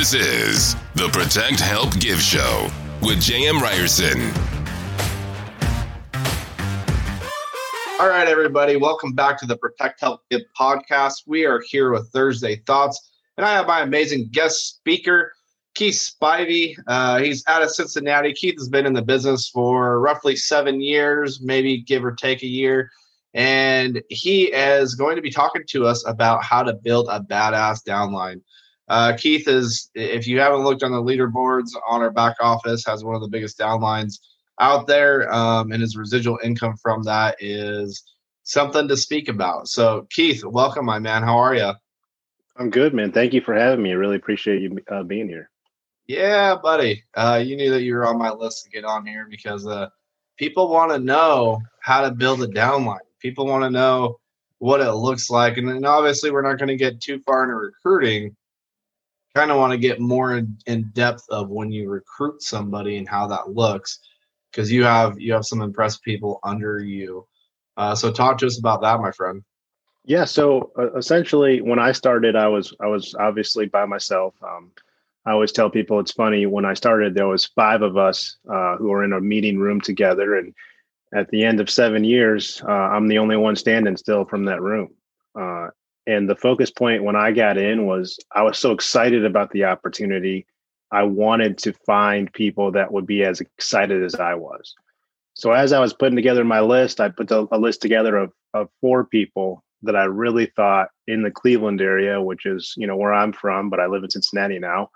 This is the Protect Help Give Show with JM Ryerson. All right, everybody, welcome back to the Protect Help Give podcast. We are here with Thursday Thoughts, and I have my amazing guest speaker, Keith Spivey. Uh, he's out of Cincinnati. Keith has been in the business for roughly seven years, maybe give or take a year. And he is going to be talking to us about how to build a badass downline. Uh, Keith is, if you haven't looked on the leaderboards on our back office, has one of the biggest downlines out there, um, and his residual income from that is something to speak about. So, Keith, welcome, my man. How are you? I'm good, man. Thank you for having me. I really appreciate you uh, being here. Yeah, buddy. Uh, you knew that you were on my list to get on here because uh, people want to know how to build a downline. People want to know what it looks like, and then obviously, we're not going to get too far into recruiting kind of want to get more in, in, depth of when you recruit somebody and how that looks because you have you have some impressed people under you. Uh, so talk to us about that my friend. Yeah so uh, essentially when i started i was i was obviously by myself. Um, i always tell people it's funny when i started there was five of us uh, who were in a meeting room together and at the end of seven years uh, i'm the only one standing still from that room. Uh, and the focus point when I got in was I was so excited about the opportunity. I wanted to find people that would be as excited as I was. So as I was putting together my list, I put a list together of, of four people that I really thought in the Cleveland area, which is, you know, where I'm from, but I live in Cincinnati now,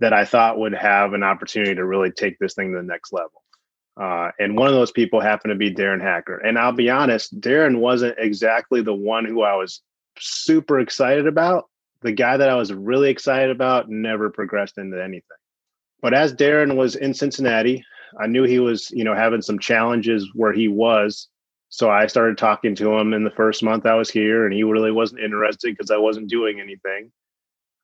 that I thought would have an opportunity to really take this thing to the next level. Uh, and one of those people happened to be Darren Hacker. And I'll be honest, Darren wasn't exactly the one who I was super excited about. The guy that I was really excited about never progressed into anything. But as Darren was in Cincinnati, I knew he was, you know, having some challenges where he was. So I started talking to him in the first month I was here, and he really wasn't interested because I wasn't doing anything.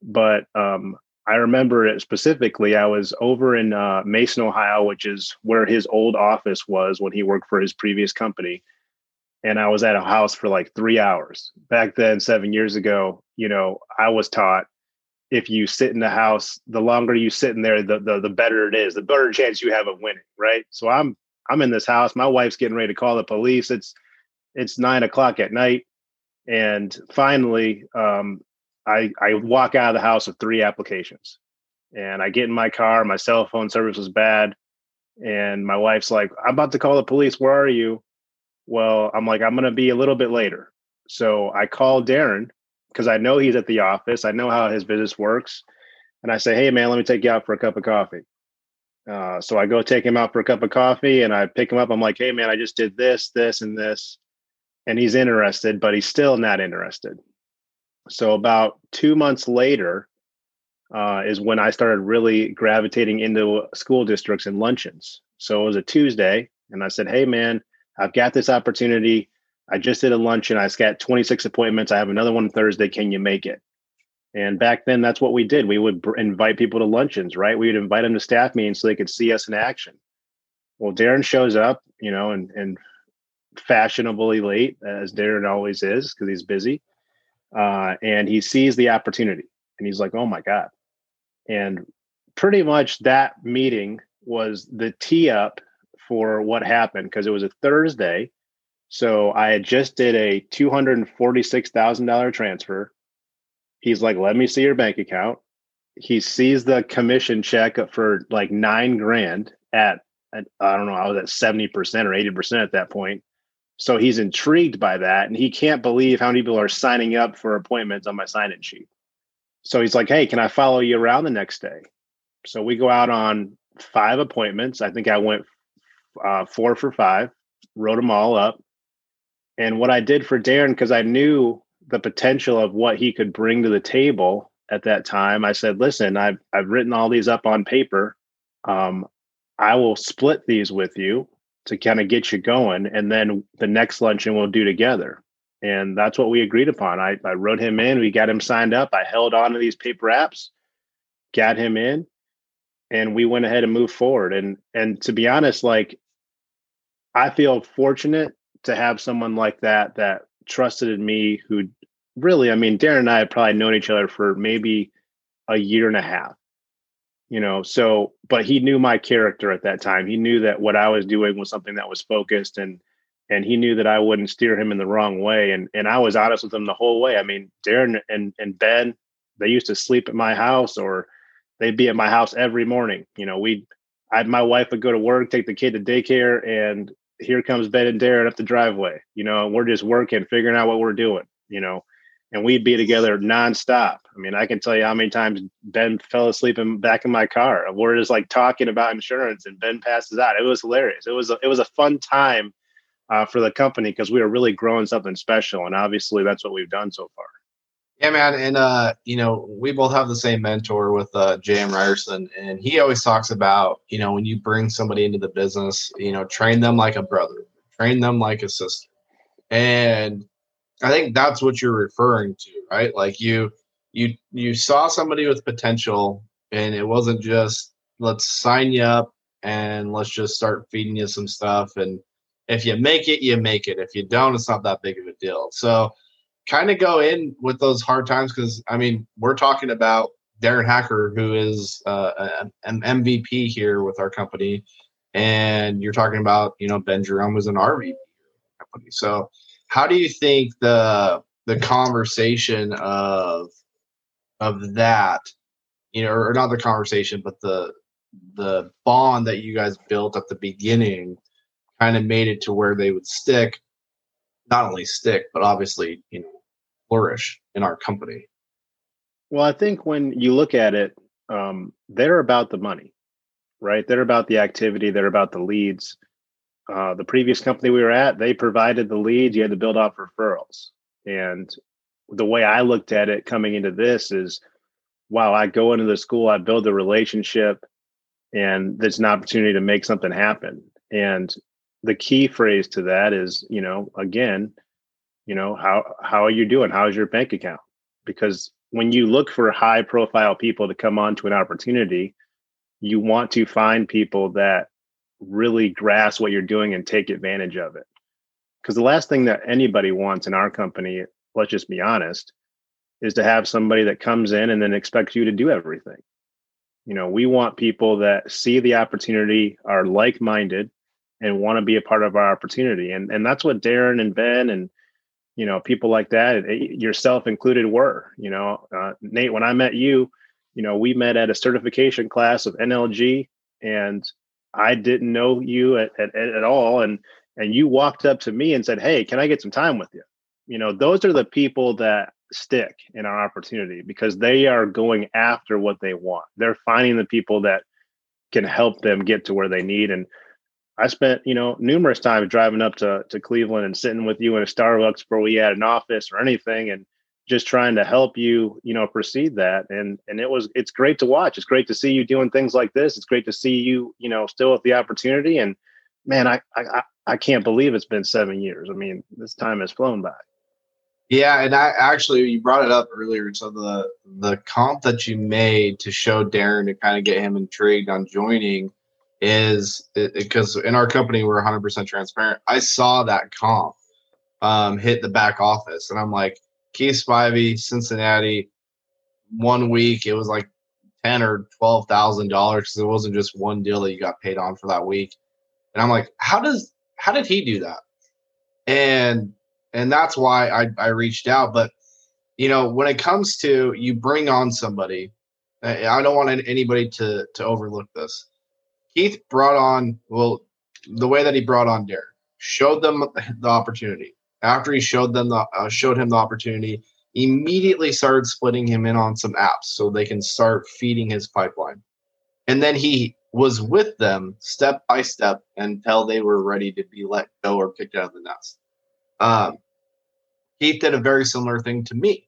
But um, I remember it specifically. I was over in uh, Mason, Ohio, which is where his old office was when he worked for his previous company and I was at a house for like three hours. Back then, seven years ago, you know, I was taught if you sit in the house, the longer you sit in there, the, the the better it is, the better chance you have of winning, right? So I'm I'm in this house. My wife's getting ready to call the police. It's it's nine o'clock at night, and finally, um, I I walk out of the house with three applications, and I get in my car. My cell phone service was bad, and my wife's like, "I'm about to call the police. Where are you?" Well, I'm like, I'm going to be a little bit later. So I call Darren because I know he's at the office. I know how his business works. And I say, hey, man, let me take you out for a cup of coffee. Uh, so I go take him out for a cup of coffee and I pick him up. I'm like, hey, man, I just did this, this, and this. And he's interested, but he's still not interested. So about two months later uh, is when I started really gravitating into school districts and luncheons. So it was a Tuesday. And I said, hey, man, I've got this opportunity. I just did a luncheon. I got 26 appointments. I have another one Thursday. Can you make it? And back then, that's what we did. We would invite people to luncheons, right? We would invite them to staff meetings so they could see us in action. Well, Darren shows up, you know, and, and fashionably late, as Darren always is, because he's busy. Uh, and he sees the opportunity and he's like, oh my God. And pretty much that meeting was the tee up for what happened because it was a Thursday. So I had just did a two hundred and forty six thousand dollar transfer. He's like, "Let me see your bank account." He sees the commission check for like nine grand at, at I don't know, I was at seventy percent or eighty percent at that point. So he's intrigued by that, and he can't believe how many people are signing up for appointments on my sign-in sheet. So he's like, "Hey, can I follow you around the next day?" So we go out on five appointments. I think I went uh, four for five, wrote them all up. And what I did for Darren, because I knew the potential of what he could bring to the table at that time, I said, listen, I've, I've written all these up on paper. Um, I will split these with you to kind of get you going. And then the next luncheon we'll do together. And that's what we agreed upon. I, I wrote him in, we got him signed up. I held on to these paper apps, got him in, and we went ahead and moved forward. And and to be honest, like I feel fortunate to have someone like that that trusted in me who really, I mean, Darren and I have probably known each other for maybe a year and a half. you know so but he knew my character at that time he knew that what i was doing was something that was focused and and he knew that i wouldn't steer him in the wrong way and and i was honest with him the whole way i mean darren and and ben they used to sleep at my house or they'd be at my house every morning you know we i my wife would go to work take the kid to daycare and here comes ben and darren up the driveway you know and we're just working figuring out what we're doing you know and we'd be together nonstop. I mean, I can tell you how many times Ben fell asleep in back in my car. We're just like talking about insurance, and Ben passes out. It was hilarious. It was a, it was a fun time uh, for the company because we were really growing something special, and obviously that's what we've done so far. Yeah, man, and uh, you know, we both have the same mentor with uh, J.M. Ryerson, and he always talks about, you know, when you bring somebody into the business, you know, train them like a brother, train them like a sister, and I think that's what you're referring to, right? Like you you you saw somebody with potential and it wasn't just let's sign you up and let's just start feeding you some stuff and if you make it you make it if you don't it's not that big of a deal so kind of go in with those hard times because i mean we're talking about darren hacker who is uh, an mvp here with our company and you're talking about you know ben jerome was an rvp company. So how do you think the the conversation of of that, you know, or not the conversation, but the the bond that you guys built at the beginning kind of made it to where they would stick, not only stick, but obviously, you know, flourish in our company. Well, I think when you look at it, um, they're about the money, right? They're about the activity, they're about the leads. Uh, the previous company we were at, they provided the leads. You had to build off referrals. And the way I looked at it coming into this is, wow, I go into the school, I build a relationship, and there's an opportunity to make something happen. And the key phrase to that is, you know, again, you know, how how are you doing? How's your bank account? Because when you look for high profile people to come onto an opportunity, you want to find people that really grasp what you're doing and take advantage of it. Because the last thing that anybody wants in our company, let's just be honest, is to have somebody that comes in and then expects you to do everything. You know, we want people that see the opportunity, are like minded, and want to be a part of our opportunity. And and that's what Darren and Ben and you know people like that, yourself included, were. You know, uh, Nate, when I met you, you know, we met at a certification class of NLG, and I didn't know you at, at, at all. And, and you walked up to me and said, Hey, can I get some time with you? You know, those are the people that stick in our opportunity because they are going after what they want. They're finding the people that can help them get to where they need. And I spent, you know, numerous times driving up to, to Cleveland and sitting with you in a Starbucks where we had an office or anything. And just trying to help you you know proceed that. And and it was it's great to watch. It's great to see you doing things like this. It's great to see you you know still with the opportunity. And man i i i can't believe it's been seven years. I mean this time has flown by. Yeah and i actually you brought it up earlier. So the the comp that you made to show darren to kind of get him intrigued on joining is because in our company we're 100% transparent i saw that comp um, hit the back office and i'm like Keith Spivey, Cincinnati, one week it was like ten or twelve thousand dollars because it wasn't just one deal that you got paid on for that week. And I'm like, how does how did he do that? And and that's why I, I reached out. But you know, when it comes to you bring on somebody, I don't want anybody to to overlook this. Keith brought on well the way that he brought on Derek showed them the opportunity after he showed them the uh, showed him the opportunity, immediately started splitting him in on some apps so they can start feeding his pipeline. And then he was with them step by step until they were ready to be let go or picked out of the nest. Um, Keith did a very similar thing to me.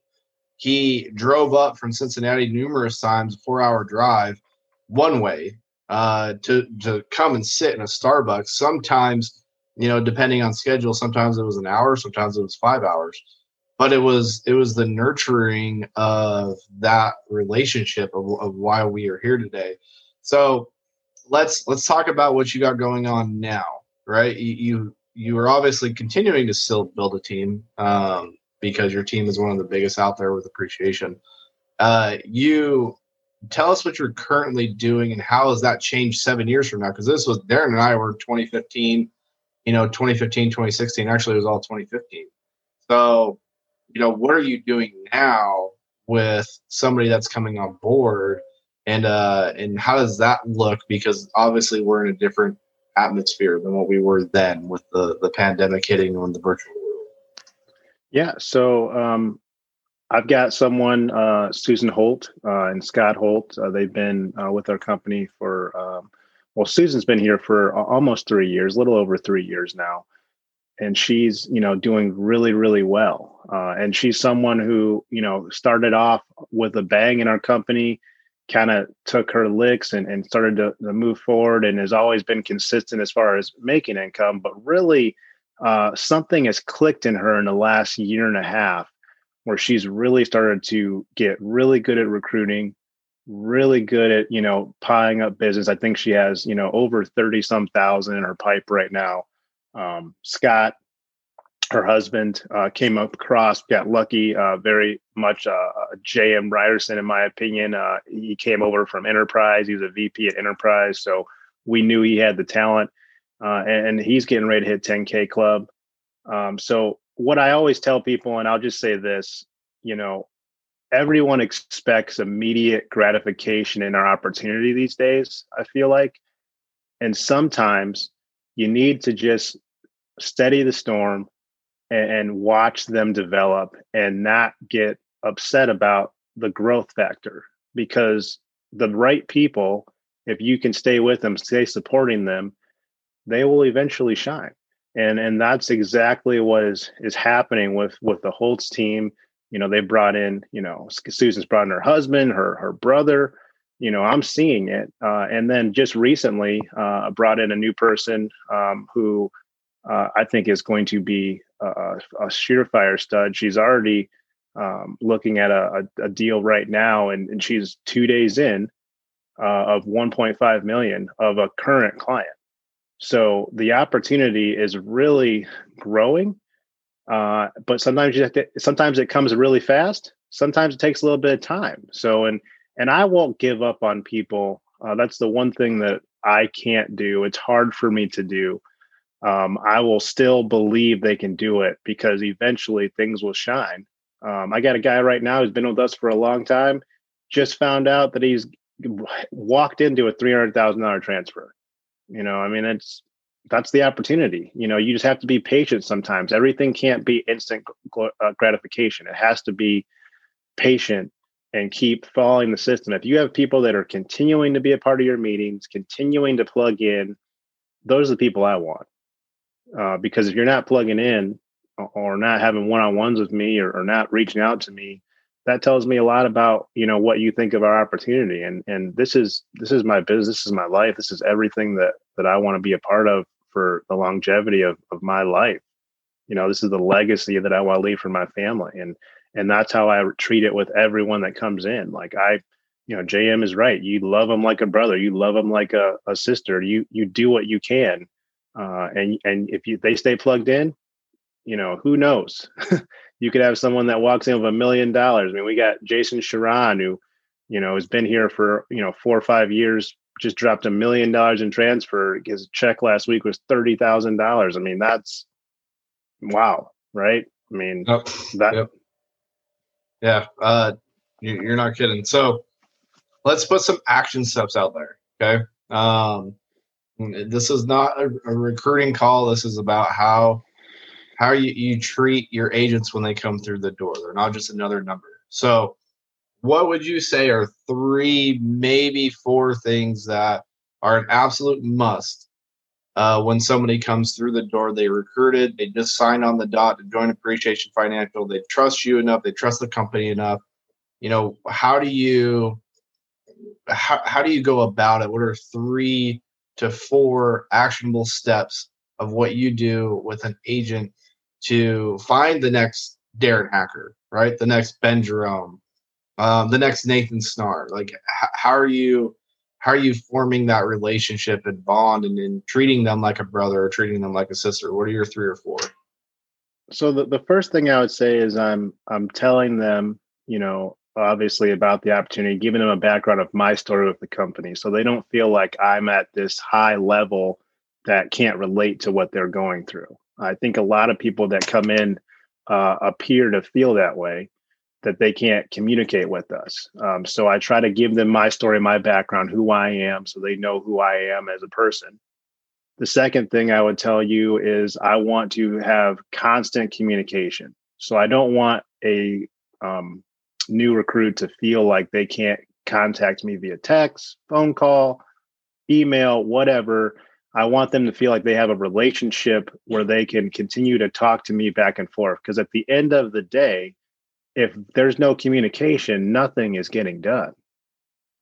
He drove up from Cincinnati numerous times, four hour drive, one way, uh, to to come and sit in a Starbucks. Sometimes you know, depending on schedule, sometimes it was an hour, sometimes it was five hours. But it was it was the nurturing of that relationship of, of why we are here today. So let's let's talk about what you got going on now, right? You you, you are obviously continuing to still build a team um, because your team is one of the biggest out there with appreciation. Uh, you tell us what you're currently doing and how has that changed seven years from now? Because this was Darren and I were 2015, you know, 2015, 2016. Actually, it was all 2015. So, you know, what are you doing now with somebody that's coming on board? And uh and how does that look? Because obviously we're in a different atmosphere than what we were then with the the pandemic hitting on the virtual world. Yeah. So um I've got someone, uh, Susan Holt uh, and Scott Holt. Uh, they've been uh, with our company for, um, well, Susan's been here for almost three years, a little over three years now. And she's, you know, doing really, really well. Uh, and she's someone who, you know, started off with a bang in our company, kind of took her licks and, and started to, to, move forward and has always been consistent as far as making income. But really, uh, something has clicked in her in the last year and a half where she's really started to get really good at recruiting, really good at, you know, pieing up business. I think she has, you know, over 30 some thousand in her pipe right now. Um, Scott, her husband, uh, came up across, got lucky, uh, very much uh, J.M. Ryerson, in my opinion. Uh, he came over from Enterprise. He was a VP at Enterprise. So we knew he had the talent. Uh, and, and, he's getting ready to hit 10K club. Um, so what I always tell people, and I'll just say this, you know, everyone expects immediate gratification in our opportunity these days, I feel like. And sometimes you need to just steady the storm and, and watch them develop and not get upset about the growth factor because the right people, if you can stay with them, stay supporting them, they will eventually shine and and that's exactly what is is happening with with the Holts team. You know, they brought in, you know, Susan's brought in her husband, her her brother. You know, I'm seeing it, uh, and then just recently uh, brought in a new person um, who uh, I think is going to be a, a surefire stud. She's already um, looking at a, a, a, deal right now, and, and she's two days in uh, of 1.5 million of a current client. So the opportunity is really growing, uh, but sometimes you have to, sometimes it comes really fast. Sometimes it takes a little bit of time. So and and I won't give up on people. Uh, that's the one thing that I can't do. It's hard for me to do. Um, I will still believe they can do it because eventually things will shine. Um, I got a guy right now who's been with us for a long time. Just found out that he's walked into a three hundred thousand dollar transfer you know, I mean, it's that's the opportunity. You know, you just have to be patient sometimes. Everything can't be instant uh, gratification. It has to be patient and keep following the system. If you have people that are continuing to be a part of your meetings, continuing to plug in, those are the people I want. Uh, because if you're not plugging in or not having one-on-ones with me or, or not reaching out to me, that tells me a lot about you know what you think of our opportunity. And and this is this is my business this is my life this is everything that that i want to be a part of for the longevity of, of my life. You know this is the legacy that i want to leave for my family and and that's how i treat it with everyone that comes in. Like i you know jm is right. You love them like a brother. You love them like a, a sister. You you do what you can uh, and and if you they stay plugged in you know who knows you could have someone that walks in with a million dollars. I mean, we got Jason Sharon, who, you know, has been here for, you know, four or five years, just dropped a million dollars in transfer. His check last week was $30,000. I mean, that's wow. Right. I mean, oh, that. Yep. Yeah. Uh, you're not kidding. So let's put some action steps out there. Okay. Um, this is not a, a recruiting call. This is about how how you, you treat your agents when they come through the door. They're not just another number. So, what would you say are three, maybe four things that are an absolute must uh, when somebody comes through the door? They recruited, they just signed on the dot to join Appreciation Financial. They trust you enough, they trust the company enough. You know, how do you how, how do you go about it? What are three to four actionable steps of what you do with an agent to find the next Darren Hacker, right? The next Ben Jerome, um, the next Nathan Snar. Like, h- how are you? How are you forming that relationship and bond, and, and treating them like a brother or treating them like a sister? What are your three or four? So the, the first thing I would say is I'm I'm telling them, you know, obviously about the opportunity, giving them a background of my story with the company, so they don't feel like I'm at this high level that can't relate to what they're going through. I think a lot of people that come in uh, appear to feel that way, that they can't communicate with us. Um, so I try to give them my story, my background, who I am, so they know who I am as a person. The second thing I would tell you is I want to have constant communication. So I don't want a um, new recruit to feel like they can't contact me via text, phone call, email, whatever. I want them to feel like they have a relationship where they can continue to talk to me back and forth. Because at the end of the day, if there's no communication, nothing is getting done.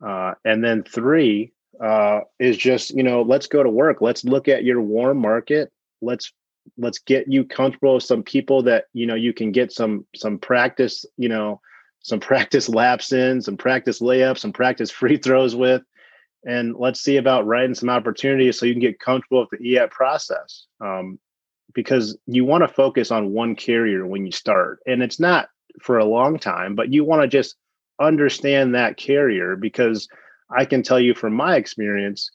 Uh, and then three uh, is just you know let's go to work. Let's look at your warm market. Let's let's get you comfortable with some people that you know you can get some some practice you know some practice laps in, some practice layups, some practice free throws with and let's see about writing some opportunities so you can get comfortable with the EAP process. Um, because you want to focus on one carrier when you start, and it's not for a long time, but you want to just understand that carrier because I can tell you from my experience,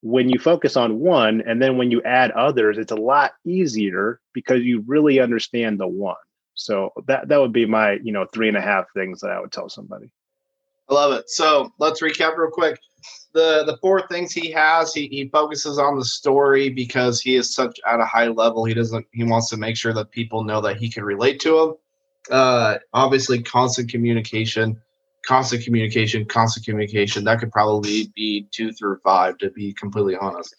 when you focus on one and then when you add others, it's a lot easier because you really understand the one. So that that would be my you know three and a half things that I would tell somebody. I love it. So let's recap real quick. The the four things he has, he, he focuses on the story because he is such at a high level. He doesn't he wants to make sure that people know that he can relate to him. Uh, obviously, constant communication, constant communication, constant communication. That could probably be two through five, to be completely honest.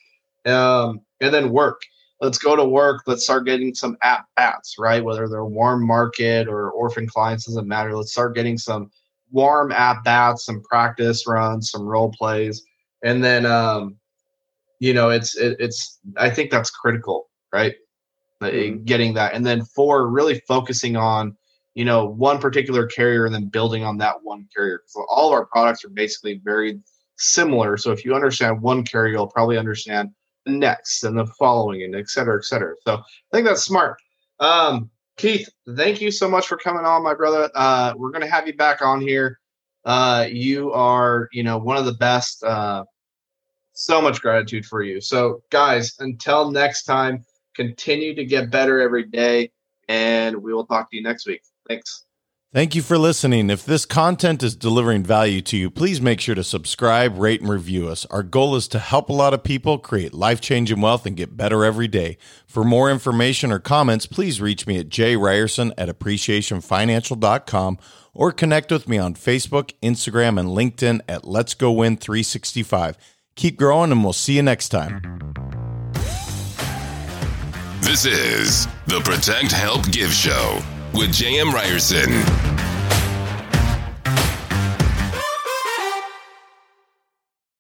Um, and then work. Let's go to work. Let's start getting some at bats, right? Whether they're warm market or orphan clients doesn't matter. Let's start getting some warm at bats, some practice runs, some role plays, and then um, you know it's it, it's I think that's critical, right? Mm-hmm. Getting that, and then four, really focusing on you know one particular carrier and then building on that one carrier. So all of our products are basically very similar. So if you understand one carrier, you'll probably understand the next and the following, and et cetera, et cetera. So I think that's smart. Um, Keith, thank you so much for coming on, my brother. Uh, we're going to have you back on here. Uh, you are, you know, one of the best. Uh, so much gratitude for you. So, guys, until next time, continue to get better every day, and we will talk to you next week. Thanks. Thank you for listening. If this content is delivering value to you, please make sure to subscribe, rate, and review us. Our goal is to help a lot of people create life changing wealth and get better every day. For more information or comments, please reach me at jryerson at appreciationfinancial.com or connect with me on Facebook, Instagram, and LinkedIn at Let's Go Win 365. Keep growing, and we'll see you next time. This is the Protect Help Give Show with J.M. Ryerson.